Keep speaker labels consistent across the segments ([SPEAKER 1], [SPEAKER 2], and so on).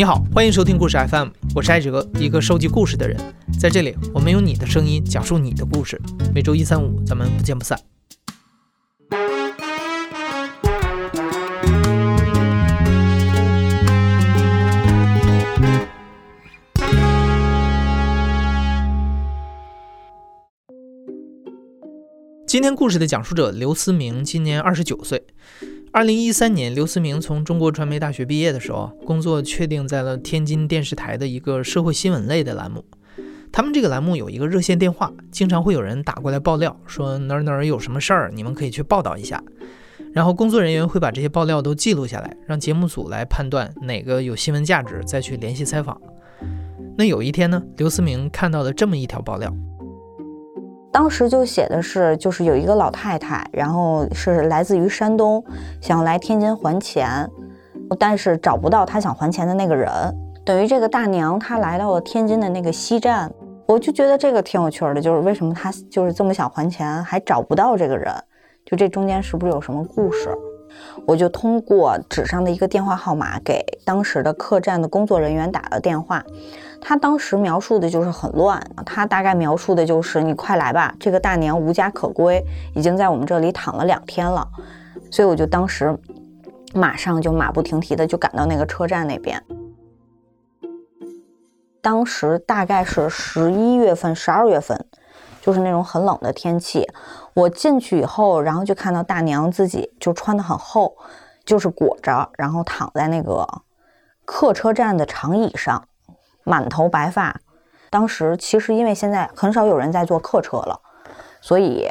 [SPEAKER 1] 你好，欢迎收听故事 FM，我是艾哲，一个收集故事的人。在这里，我们用你的声音讲述你的故事。每周一、三、五，咱们不见不散。今天故事的讲述者刘思明今年二十九岁。二零一三年，刘思明从中国传媒大学毕业的时候，工作确定在了天津电视台的一个社会新闻类的栏目。他们这个栏目有一个热线电话，经常会有人打过来爆料，说哪儿哪儿有什么事儿，你们可以去报道一下。然后工作人员会把这些爆料都记录下来，让节目组来判断哪个有新闻价值，再去联系采访。那有一天呢，刘思明看到了这么一条爆料。
[SPEAKER 2] 当时就写的是，就是有一个老太太，然后是来自于山东，想要来天津还钱，但是找不到她想还钱的那个人。等于这个大娘她来到了天津的那个西站，我就觉得这个挺有趣的，就是为什么她就是这么想还钱，还找不到这个人，就这中间是不是有什么故事？我就通过纸上的一个电话号码给当时的客栈的工作人员打了电话。他当时描述的就是很乱，他大概描述的就是你快来吧，这个大娘无家可归，已经在我们这里躺了两天了，所以我就当时马上就马不停蹄的就赶到那个车站那边。当时大概是十一月份、十二月份，就是那种很冷的天气。我进去以后，然后就看到大娘自己就穿的很厚，就是裹着，然后躺在那个客车站的长椅上。满头白发，当时其实因为现在很少有人在坐客车了，所以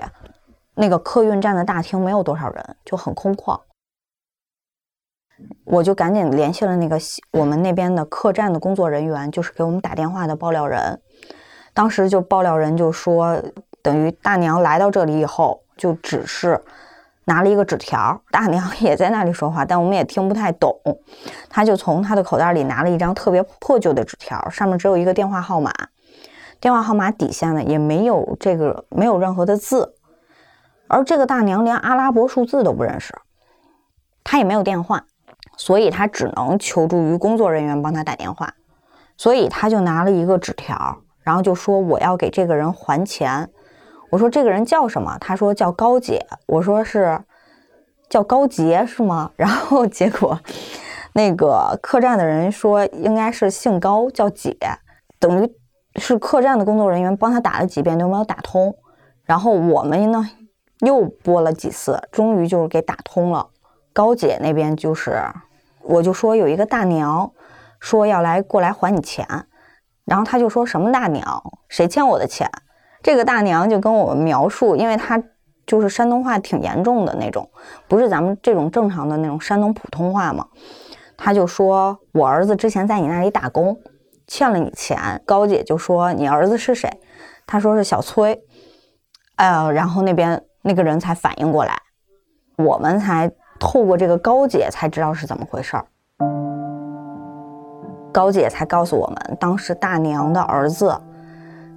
[SPEAKER 2] 那个客运站的大厅没有多少人，就很空旷。我就赶紧联系了那个我们那边的客栈的工作人员，就是给我们打电话的爆料人。当时就爆料人就说，等于大娘来到这里以后，就只是。拿了一个纸条，大娘 也在那里说话，但我们也听不太懂。他就从他的口袋里拿了一张特别破旧的纸条，上面只有一个电话号码，电话号码底下呢也没有这个没有任何的字，而这个大娘连阿拉伯数字都不认识，她也没有电话，所以她只能求助于工作人员帮她打电话，所以她就拿了一个纸条，然后就说我要给这个人还钱。我说这个人叫什么？他说叫高姐。我说是叫高杰是吗？然后结果那个客栈的人说应该是姓高叫姐，等于是客栈的工作人员帮他打了几遍都没有打通。然后我们呢又拨了几次，终于就是给打通了。高姐那边就是，我就说有一个大娘说要来过来还你钱，然后他就说什么大娘？谁欠我的钱？这个大娘就跟我描述，因为她就是山东话挺严重的那种，不是咱们这种正常的那种山东普通话嘛。她就说：“我儿子之前在你那里打工，欠了你钱。”高姐就说：“你儿子是谁？”她说是小崔。呃，然后那边那个人才反应过来，我们才透过这个高姐才知道是怎么回事儿。高姐才告诉我们，当时大娘的儿子。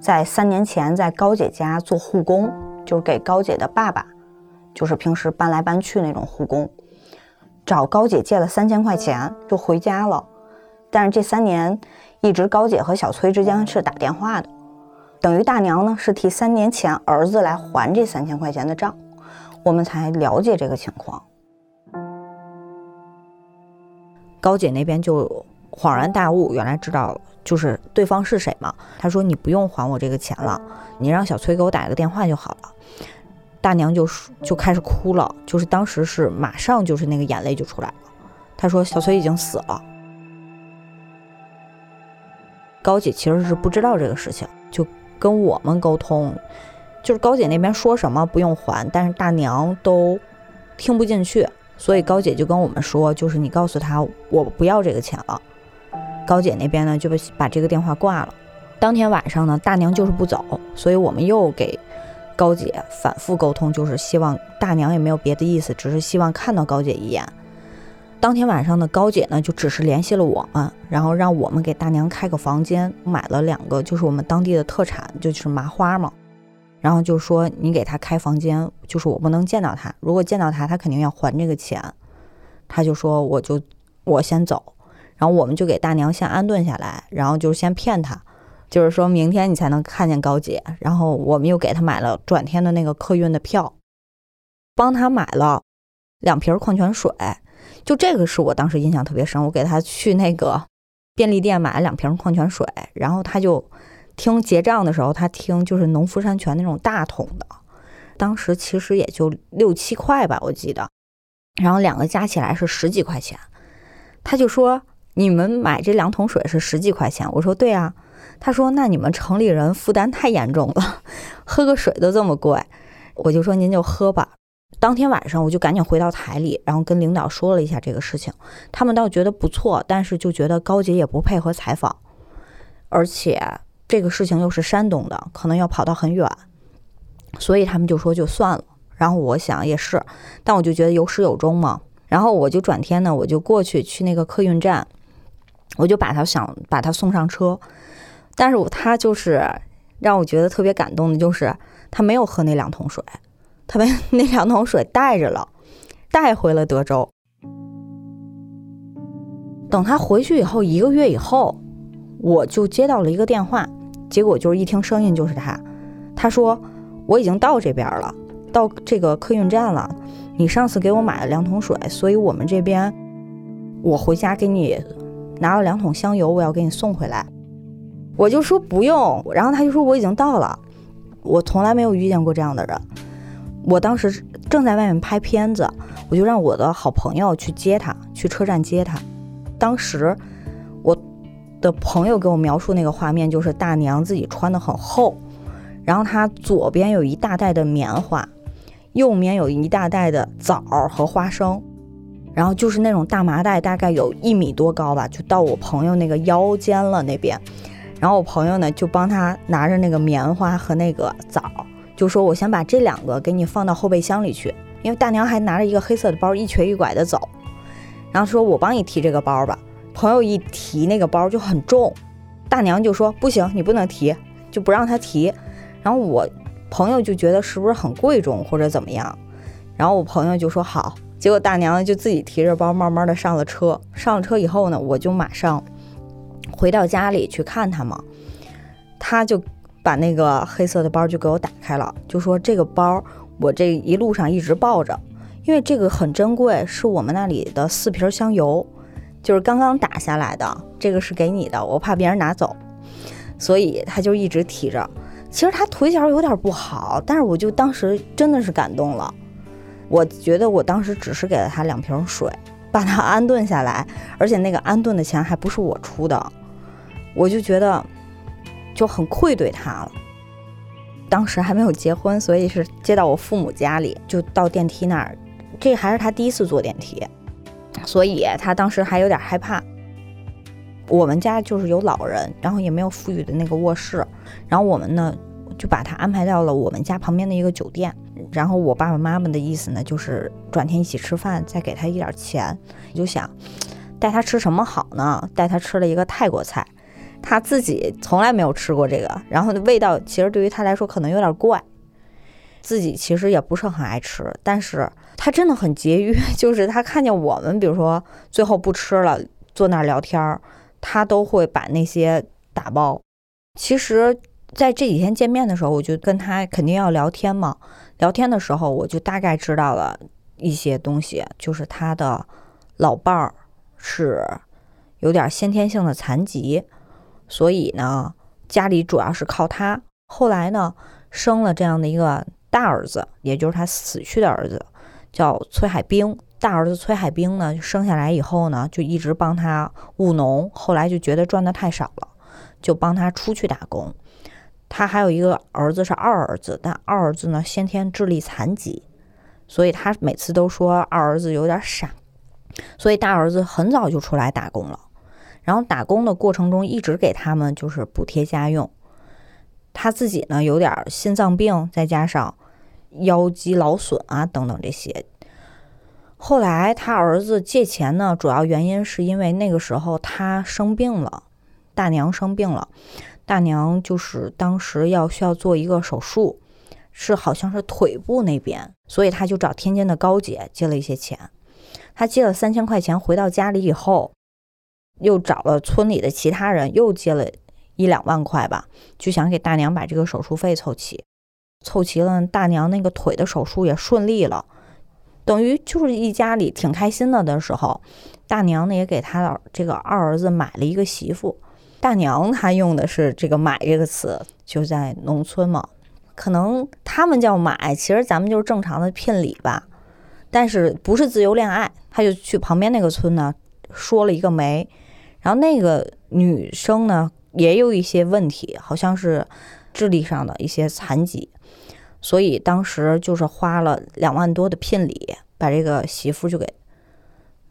[SPEAKER 2] 在三年前，在高姐家做护工，就是给高姐的爸爸，就是平时搬来搬去那种护工，找高姐借了三千块钱就回家了。但是这三年一直高姐和小崔之间是打电话的，等于大娘呢是替三年前儿子来还这三千块钱的账，我们才了解这个情况。高姐那边就。恍然大悟，原来知道了，就是对方是谁嘛？他说：“你不用还我这个钱了，你让小崔给我打个电话就好了。”大娘就就开始哭了，就是当时是马上就是那个眼泪就出来了。她说：“小崔已经死了。”高姐其实是不知道这个事情，就跟我们沟通，就是高姐那边说什么不用还，但是大娘都听不进去，所以高姐就跟我们说：“就是你告诉他，我不要这个钱了。”高姐那边呢，就把把这个电话挂了。当天晚上呢，大娘就是不走，所以我们又给高姐反复沟通，就是希望大娘也没有别的意思，只是希望看到高姐一眼。当天晚上呢，高姐呢就只是联系了我们，然后让我们给大娘开个房间，买了两个就是我们当地的特产，就是麻花嘛。然后就说你给她开房间，就是我不能见到她，如果见到她，她肯定要还这个钱。她就说我就我先走。然后我们就给大娘先安顿下来，然后就先骗她，就是说明天你才能看见高姐。然后我们又给她买了转天的那个客运的票，帮她买了两瓶矿泉水。就这个是我当时印象特别深，我给她去那个便利店买了两瓶矿泉水，然后她就听结账的时候，她听就是农夫山泉那种大桶的，当时其实也就六七块吧，我记得，然后两个加起来是十几块钱，她就说。你们买这两桶水是十几块钱，我说对啊。他说那你们城里人负担太严重了，喝个水都这么贵。我就说您就喝吧。当天晚上我就赶紧回到台里，然后跟领导说了一下这个事情。他们倒觉得不错，但是就觉得高姐也不配合采访，而且这个事情又是山东的，可能要跑到很远，所以他们就说就算了。然后我想也是，但我就觉得有始有终嘛。然后我就转天呢，我就过去去那个客运站。我就把他想把他送上车，但是他就是让我觉得特别感动的，就是他没有喝那两桶水，他把 那两桶水带着了，带回了德州。等他回去以后，一个月以后，我就接到了一个电话，结果就是一听声音就是他，他说我已经到这边了，到这个客运站了，你上次给我买了两桶水，所以我们这边我回家给你。拿了两桶香油，我要给你送回来。我就说不用，然后他就说我已经到了。我从来没有遇见过这样的人。我当时正在外面拍片子，我就让我的好朋友去接他，去车站接他。当时我的朋友给我描述那个画面，就是大娘自己穿的很厚，然后她左边有一大袋的棉花，右面有一大袋的枣和花生。然后就是那种大麻袋，大概有一米多高吧，就到我朋友那个腰间了那边。然后我朋友呢就帮他拿着那个棉花和那个枣，就说我先把这两个给你放到后备箱里去，因为大娘还拿着一个黑色的包，一瘸一拐的走。然后说我帮你提这个包吧。朋友一提那个包就很重，大娘就说不行，你不能提，就不让他提。然后我朋友就觉得是不是很贵重或者怎么样，然后我朋友就说好。结果大娘就自己提着包，慢慢的上了车。上了车以后呢，我就马上回到家里去看他嘛。他就把那个黑色的包就给我打开了，就说这个包我这一路上一直抱着，因为这个很珍贵，是我们那里的四瓶香油，就是刚刚打下来的，这个是给你的，我怕别人拿走，所以他就一直提着。其实他腿脚有点不好，但是我就当时真的是感动了。我觉得我当时只是给了他两瓶水，把他安顿下来，而且那个安顿的钱还不是我出的，我就觉得就很愧对他了。当时还没有结婚，所以是接到我父母家里，就到电梯那儿，这还是他第一次坐电梯，所以他当时还有点害怕。我们家就是有老人，然后也没有富裕的那个卧室，然后我们呢就把他安排到了我们家旁边的一个酒店。然后我爸爸妈妈的意思呢，就是转天一起吃饭，再给他一点钱。我就想带他吃什么好呢？带他吃了一个泰国菜，他自己从来没有吃过这个，然后味道其实对于他来说可能有点怪，自己其实也不是很爱吃。但是他真的很节约，就是他看见我们，比如说最后不吃了，坐那儿聊天儿，他都会把那些打包。其实。在这几天见面的时候，我就跟他肯定要聊天嘛。聊天的时候，我就大概知道了一些东西，就是他的老伴儿是有点先天性的残疾，所以呢，家里主要是靠他。后来呢，生了这样的一个大儿子，也就是他死去的儿子，叫崔海兵。大儿子崔海兵呢，生下来以后呢，就一直帮他务农。后来就觉得赚的太少了，就帮他出去打工。他还有一个儿子是二儿子，但二儿子呢先天智力残疾，所以他每次都说二儿子有点傻，所以大儿子很早就出来打工了，然后打工的过程中一直给他们就是补贴家用，他自己呢有点心脏病，再加上腰肌劳损啊等等这些，后来他儿子借钱呢，主要原因是因为那个时候他生病了，大娘生病了。大娘就是当时要需要做一个手术，是好像是腿部那边，所以他就找天津的高姐借了一些钱。他借了三千块钱，回到家里以后，又找了村里的其他人，又借了一两万块吧，就想给大娘把这个手术费凑齐。凑齐了，大娘那个腿的手术也顺利了，等于就是一家里挺开心的的时候，大娘呢也给她的这个二儿子买了一个媳妇。大娘她用的是这个“买”这个词，就在农村嘛，可能他们叫买，其实咱们就是正常的聘礼吧，但是不是自由恋爱，他就去旁边那个村呢说了一个媒，然后那个女生呢也有一些问题，好像是智力上的一些残疾。所以当时就是花了两万多的聘礼，把这个媳妇就给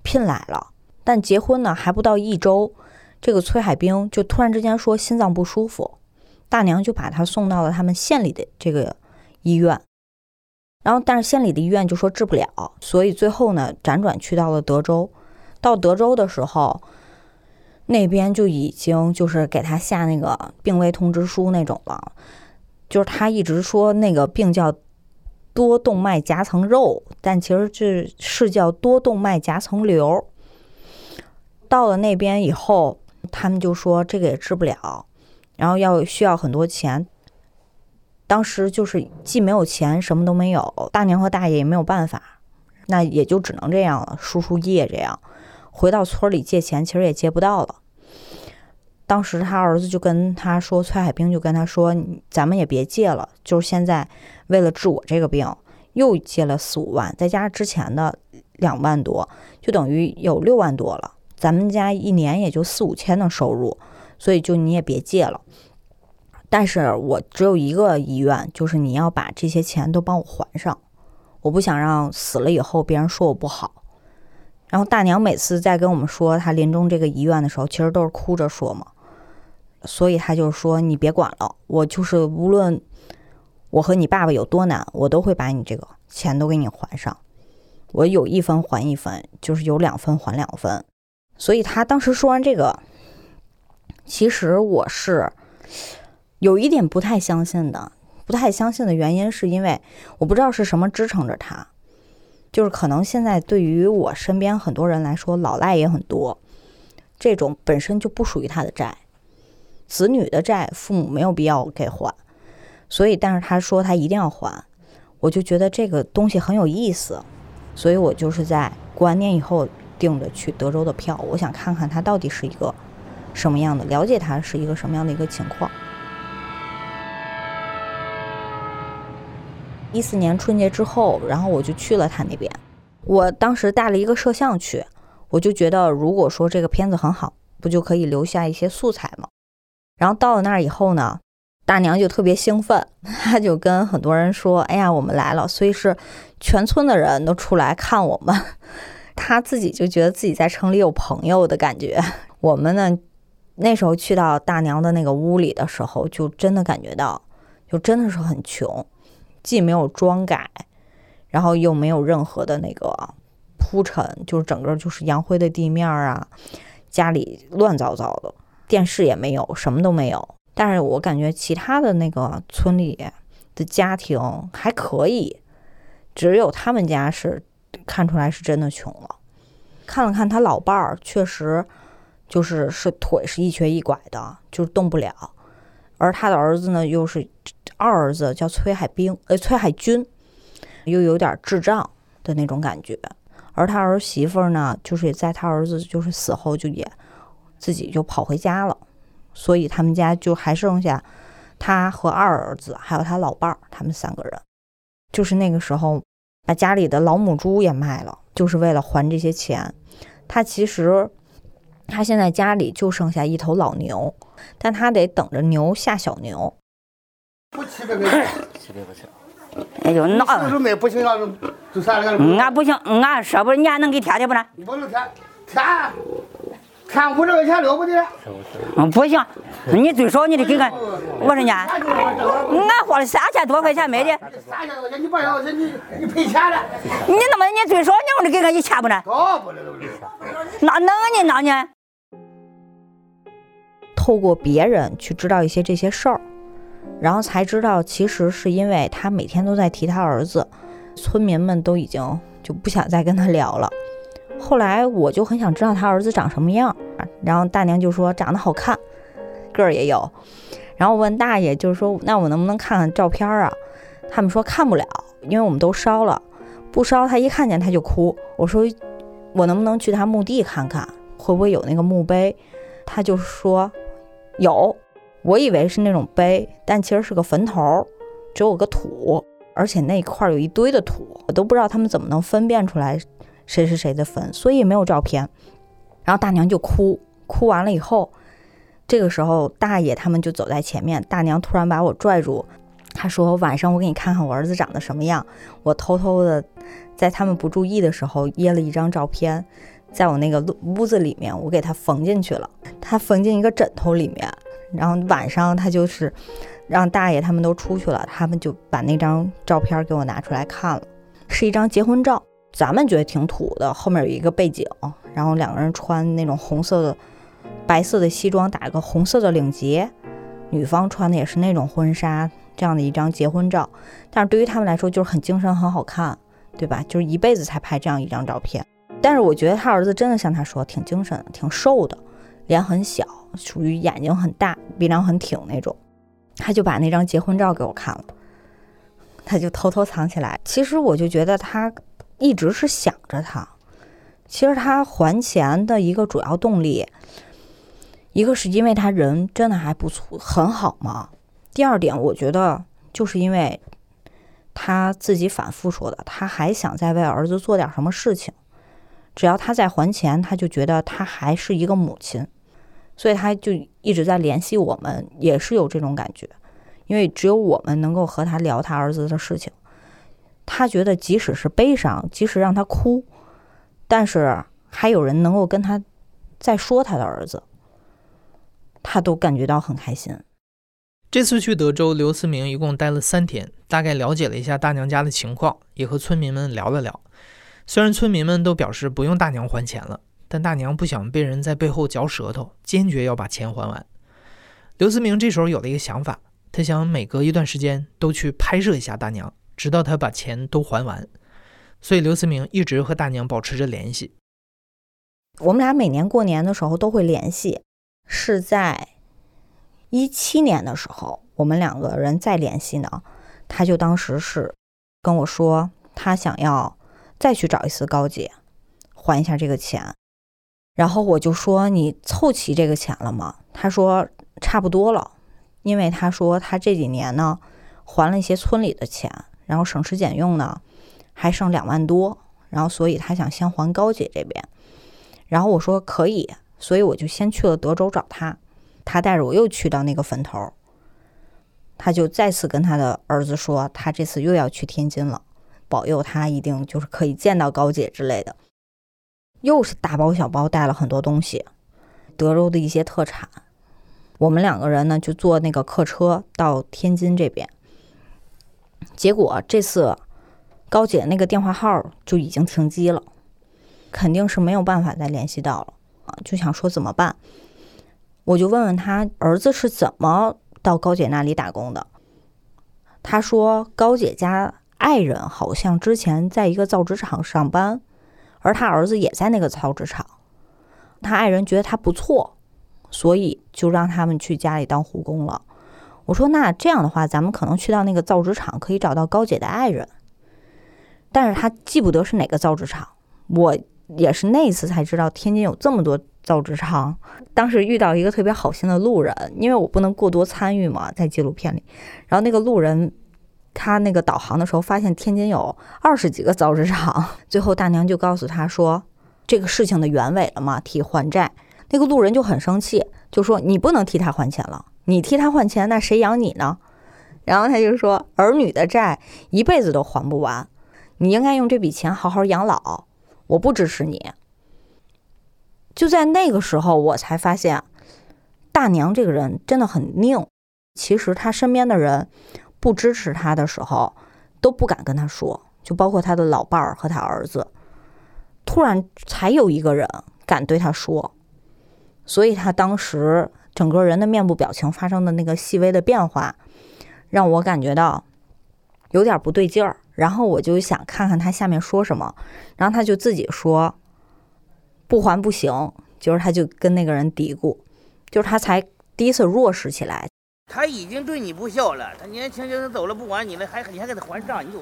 [SPEAKER 2] 聘来了。但结婚呢还不到一周，这个崔海兵就突然之间说心脏不舒服，大娘就把他送到了他们县里的这个医院。然后但是县里的医院就说治不了，所以最后呢辗转去到了德州。到德州的时候，那边就已经就是给他下那个病危通知书那种了。就是他一直说那个病叫多动脉夹层肉，但其实是叫多动脉夹层瘤。到了那边以后，他们就说这个也治不了，然后要需要很多钱。当时就是既没有钱，什么都没有，大娘和大爷也没有办法，那也就只能这样了，输输液这样。回到村里借钱，其实也借不到了。当时他儿子就跟他说，崔海兵就跟他说：“咱们也别借了，就是现在为了治我这个病，又借了四五万，再加上之前的两万多，就等于有六万多了。咱们家一年也就四五千的收入，所以就你也别借了。但是我只有一个遗愿，就是你要把这些钱都帮我还上，我不想让死了以后别人说我不好。然后大娘每次在跟我们说她临终这个遗愿的时候，其实都是哭着说嘛。”所以她就说：“你别管了，我就是无论我和你爸爸有多难，我都会把你这个钱都给你还上。我有一分还一分，就是有两分还两分。”所以他当时说完这个，其实我是有一点不太相信的。不太相信的原因是因为我不知道是什么支撑着他，就是可能现在对于我身边很多人来说，老赖也很多，这种本身就不属于他的债。子女的债，父母没有必要给还，所以，但是他说他一定要还，我就觉得这个东西很有意思，所以我就是在过完年以后订的去德州的票，我想看看他到底是一个什么样的，了解他是一个什么样的一个情况。一四年春节之后，然后我就去了他那边，我当时带了一个摄像去，我就觉得如果说这个片子很好，不就可以留下一些素材吗？然后到了那儿以后呢，大娘就特别兴奋，她就跟很多人说：“哎呀，我们来了！”所以是全村的人都出来看我们。他自己就觉得自己在城里有朋友的感觉。我们呢，那时候去到大娘的那个屋里的时候，就真的感觉到，就真的是很穷，既没有装改，然后又没有任何的那个铺陈，就是整个就是洋灰的地面啊，家里乱糟糟的。电视也没有，什么都没有。但是我感觉其他的那个村里的家庭还可以，只有他们家是看出来是真的穷了。看了看他老伴儿，确实就是是腿是一瘸一拐的，就是动不了。而他的儿子呢，又是二儿子，叫崔海兵，呃，崔海军，又有点智障的那种感觉。而他儿媳妇呢，就是在他儿子就是死后就也。自己就跑回家了，所以他们家就还剩下他和二儿子，还有他老伴儿，他们三个人。就是那个时候，把家里的老母猪也卖了，就是为了还这些钱。他其实他现在家里就剩下一头老牛，但他得等着牛下小牛。
[SPEAKER 3] 不七百块钱，
[SPEAKER 4] 七百块钱。
[SPEAKER 3] 哎呦，那俺卖不行，俺就啥了？
[SPEAKER 4] 俺不行，俺说不，你还能给贴贴不呢？
[SPEAKER 3] 不能贴，贴。看五十块钱了不得？
[SPEAKER 4] 嗯，不行，你最少你得给俺，我说呢，俺花了三千多块钱买的。
[SPEAKER 3] 三千多块钱，你不要你你赔钱了。
[SPEAKER 4] 你那么你最少你我得给俺一千不呢？
[SPEAKER 3] 哦，不能不能。
[SPEAKER 4] 那能呢？哪呢？
[SPEAKER 2] 透过别人去知道一些这些事儿，然后才知道，其实是因为他每天都在提他儿子，村民们都已经就不想再跟他聊了。后来我就很想知道他儿子长什么样，然后大娘就说长得好看，个儿也有。然后我问大爷，就是说那我能不能看看照片啊？他们说看不了，因为我们都烧了，不烧他一看见他就哭。我说我能不能去他墓地看看，会不会有那个墓碑？他就说有。我以为是那种碑，但其实是个坟头，只有个土，而且那块有一堆的土，我都不知道他们怎么能分辨出来谁是谁的坟，所以没有照片。然后大娘就哭，哭完了以后，这个时候大爷他们就走在前面，大娘突然把我拽住，她说：“晚上我给你看看我儿子长得什么样。”我偷偷的在他们不注意的时候掖了一张照片，在我那个屋子里面，我给他缝进去了，他缝进一个枕头里面。然后晚上他就是让大爷他们都出去了，他们就把那张照片给我拿出来看了，是一张结婚照，咱们觉得挺土的，后面有一个背景，然后两个人穿那种红色的、白色的西装，打个红色的领结，女方穿的也是那种婚纱，这样的一张结婚照，但是对于他们来说就是很精神、很好看，对吧？就是一辈子才拍这样一张照片，但是我觉得他儿子真的像他说，挺精神、挺瘦的。脸很小，属于眼睛很大、鼻梁很挺那种。他就把那张结婚照给我看了，他就偷偷藏起来。其实我就觉得他一直是想着他。其实他还钱的一个主要动力，一个是因为他人真的还不错，很好嘛。第二点，我觉得就是因为他自己反复说的，他还想再为儿子做点什么事情。只要他在还钱，他就觉得他还是一个母亲，所以他就一直在联系我们，也是有这种感觉，因为只有我们能够和他聊他儿子的事情。他觉得即使是悲伤，即使让他哭，但是还有人能够跟他再说他的儿子，他都感觉到很开心。
[SPEAKER 1] 这次去德州，刘思明一共待了三天，大概了解了一下大娘家的情况，也和村民们聊了聊。虽然村民们都表示不用大娘还钱了，但大娘不想被人在背后嚼舌头，坚决要把钱还完。刘思明这时候有了一个想法，他想每隔一段时间都去拍摄一下大娘，直到他把钱都还完。所以刘思明一直和大娘保持着联系。
[SPEAKER 2] 我们俩每年过年的时候都会联系，是在一七年的时候，我们两个人再联系呢，他就当时是跟我说他想要。再去找一次高姐，还一下这个钱，然后我就说你凑齐这个钱了吗？他说差不多了，因为他说他这几年呢还了一些村里的钱，然后省吃俭用呢还剩两万多，然后所以他想先还高姐这边。然后我说可以，所以我就先去了德州找他，他带着我又去到那个坟头，他就再次跟他的儿子说，他这次又要去天津了。保佑他一定就是可以见到高姐之类的，又是大包小包带了很多东西，德州的一些特产。我们两个人呢就坐那个客车到天津这边，结果这次高姐那个电话号就已经停机了，肯定是没有办法再联系到了啊！就想说怎么办，我就问问他儿子是怎么到高姐那里打工的，他说高姐家。爱人好像之前在一个造纸厂上班，而他儿子也在那个造纸厂。他爱人觉得他不错，所以就让他们去家里当护工了。我说：“那这样的话，咱们可能去到那个造纸厂，可以找到高姐的爱人。”但是他记不得是哪个造纸厂。我也是那一次才知道天津有这么多造纸厂。当时遇到一个特别好心的路人，因为我不能过多参与嘛，在纪录片里。然后那个路人。他那个导航的时候，发现天津有二十几个造纸厂。最后大娘就告诉他说：“这个事情的原委了嘛，替还债。”那个路人就很生气，就说：“你不能替他还钱了，你替他换钱，那谁养你呢？”然后他就说：“儿女的债一辈子都还不完，你应该用这笔钱好好养老。我不支持你。”就在那个时候，我才发现大娘这个人真的很拧。其实他身边的人。不支持他的时候，都不敢跟他说，就包括他的老伴儿和他儿子。突然才有一个人敢对他说，所以他当时整个人的面部表情发生的那个细微的变化，让我感觉到有点不对劲儿。然后我就想看看他下面说什么，然后他就自己说：“不还不行，就是他就跟那个人嘀咕，就是他才第一次弱势起来。
[SPEAKER 3] 他已经对你不孝了，他年轻人走了不管你了，还你还给他还账，你就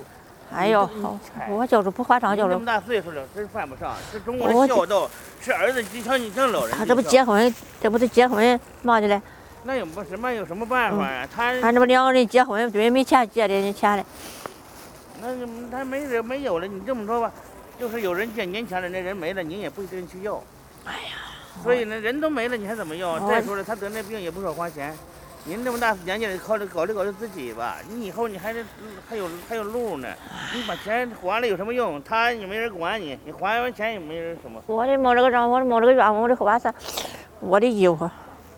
[SPEAKER 4] 哎呦
[SPEAKER 3] 好，
[SPEAKER 4] 我觉着不还账就是
[SPEAKER 3] 你这么。大岁数了，真犯不上。这中国的孝道，是儿子就像你像老人。
[SPEAKER 4] 他这不结，婚，这不是结婚忙的嘞？
[SPEAKER 3] 那有不什么有什么办法呀？他
[SPEAKER 4] 俺这不两个人结婚，对，没钱借的人钱了。
[SPEAKER 3] 那就他没人没有了，你这么说吧，就是有人借您钱了那人没了，您也不一定去要。
[SPEAKER 4] 哎呀，
[SPEAKER 3] 所以呢，人都没了，你还怎么要？
[SPEAKER 4] 哦
[SPEAKER 3] 再说了，他得那病也不少花钱。您这么大年纪了，考虑考虑考虑自己吧。你以后你还得还有还有路呢。你把钱还了有什么用？他也没人管你，你还完钱也没人什么。
[SPEAKER 4] 我的冒这个账，我的冒这个冤枉，我得完事，我的义务。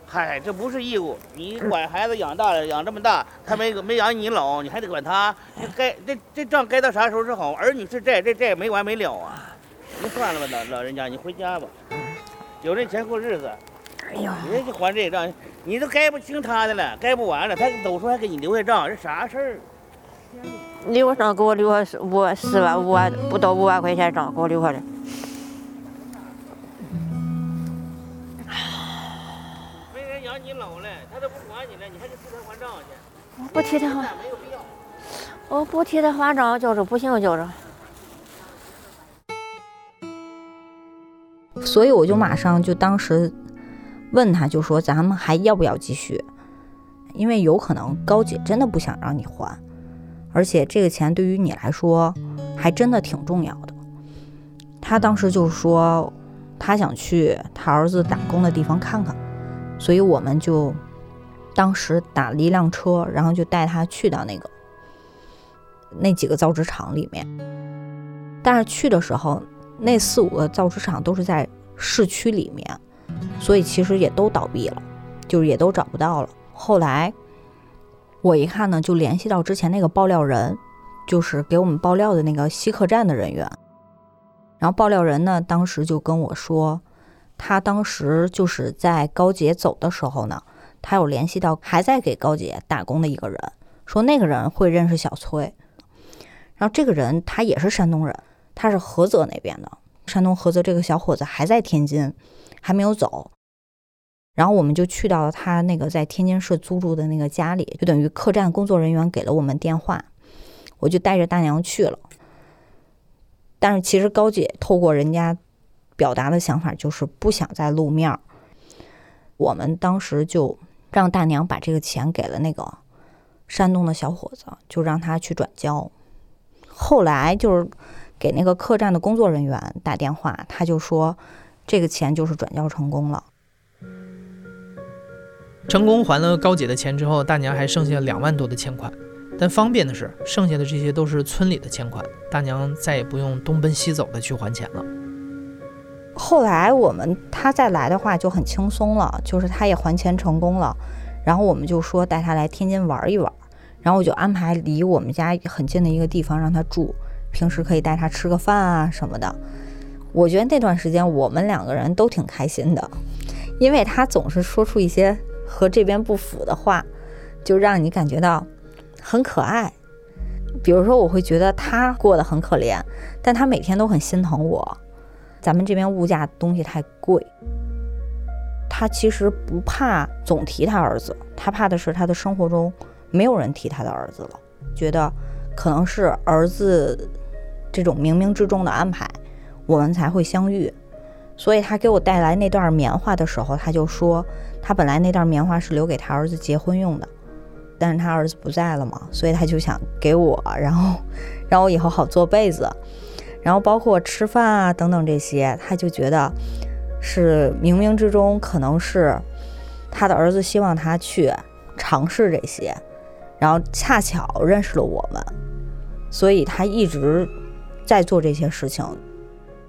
[SPEAKER 3] 嗨，这不是义务。你管孩子养大了，养这么大，他没没养你老，你还得管他。这该这这账该到啥时候是好？儿女是债，这债没完没了啊！你算了吧，老老人家，你回家吧。有这钱过日子，
[SPEAKER 4] 哎呀，
[SPEAKER 3] 别去还这账，你都该不清他的了，该不完了，他走时候还给你留下账，这啥事儿？
[SPEAKER 4] 留上给我留下五四万五万不到五万块钱账给我留下来。
[SPEAKER 3] 没人养你老了，他都不管你了，你还得替他还账去？
[SPEAKER 4] 我不替他还，我不替他还账觉着不行，觉着。
[SPEAKER 2] 所以我就马上就当时问他，就说咱们还要不要继续？因为有可能高姐真的不想让你还，而且这个钱对于你来说还真的挺重要的。他当时就说他想去他儿子打工的地方看看，所以我们就当时打了一辆车，然后就带他去到那个那几个造纸厂里面。但是去的时候，那四五个造纸厂都是在市区里面，所以其实也都倒闭了，就是也都找不到了。后来我一看呢，就联系到之前那个爆料人，就是给我们爆料的那个西客站的人员。然后爆料人呢，当时就跟我说，他当时就是在高姐走的时候呢，他有联系到还在给高姐打工的一个人，说那个人会认识小崔。然后这个人他也是山东人，他是菏泽那边的。山东菏泽这个小伙子还在天津，还没有走。然后我们就去到他那个在天津市租住的那个家里，就等于客栈工作人员给了我们电话，我就带着大娘去了。但是其实高姐透过人家表达的想法，就是不想再露面儿。我们当时就让大娘把这个钱给了那个山东的小伙子，就让他去转交。后来就是给那个客栈的工作人员打电话，他就说这个钱就是转交成功了。
[SPEAKER 1] 成功还了高姐的钱之后，大娘还剩下两万多的欠款。但方便的是，剩下的这些都是村里的欠款，大娘再也不用东奔西走的去还钱了。
[SPEAKER 2] 后来我们他再来的话就很轻松了，就是他也还钱成功了，然后我们就说带他来天津玩一玩，然后我就安排离我们家很近的一个地方让他住，平时可以带他吃个饭啊什么的。我觉得那段时间我们两个人都挺开心的，因为他总是说出一些和这边不符的话，就让你感觉到很可爱。比如说，我会觉得他过得很可怜，但他每天都很心疼我。咱们这边物价东西太贵，他其实不怕总提他儿子，他怕的是他的生活中没有人提他的儿子了，觉得可能是儿子这种冥冥之中的安排，我们才会相遇。所以他给我带来那段棉花的时候，他就说他本来那段棉花是留给他儿子结婚用的，但是他儿子不在了嘛，所以他就想给我，然后让我以后好做被子。然后包括吃饭啊等等这些，他就觉得是冥冥之中可能是他的儿子希望他去尝试这些，然后恰巧认识了我们，所以他一直在做这些事情。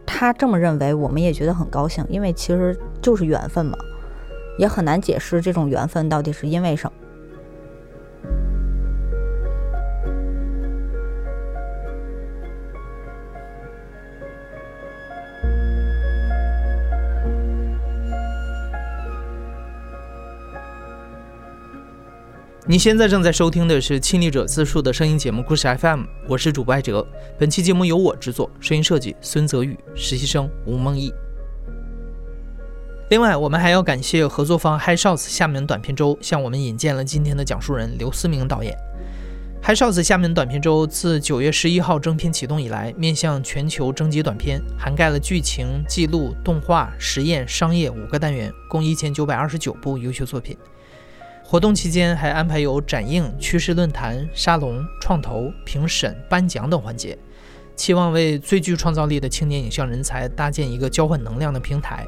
[SPEAKER 2] 他这么认为，我们也觉得很高兴，因为其实就是缘分嘛，也很难解释这种缘分到底是因为什么。
[SPEAKER 1] 你现在正在收听的是亲历者自述的声音节目故事 FM，我是主播艾哲。本期节目由我制作，声音设计孙泽宇，实习生吴梦毅。另外，我们还要感谢合作方 Hi Shots 厦门短片周向我们引荐了今天的讲述人刘思明导演。Hi Shots 厦门短片周自九月十一号征片启动以来，面向全球征集短片，涵盖了剧情、记录、动画、实验、商业五个单元，共一千九百二十九部优秀作品。活动期间还安排有展映、趋势论坛、沙龙、创投、评审、颁奖等环节，期望为最具创造力的青年影像人才搭建一个交换能量的平台。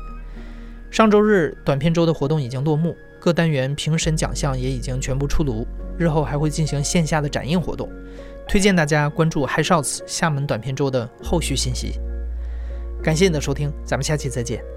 [SPEAKER 1] 上周日，短片周的活动已经落幕，各单元评审奖项也已经全部出炉。日后还会进行线下的展映活动，推荐大家关注 Hi Shorts 厦门短片周的后续信息。感谢你的收听，咱们下期再见。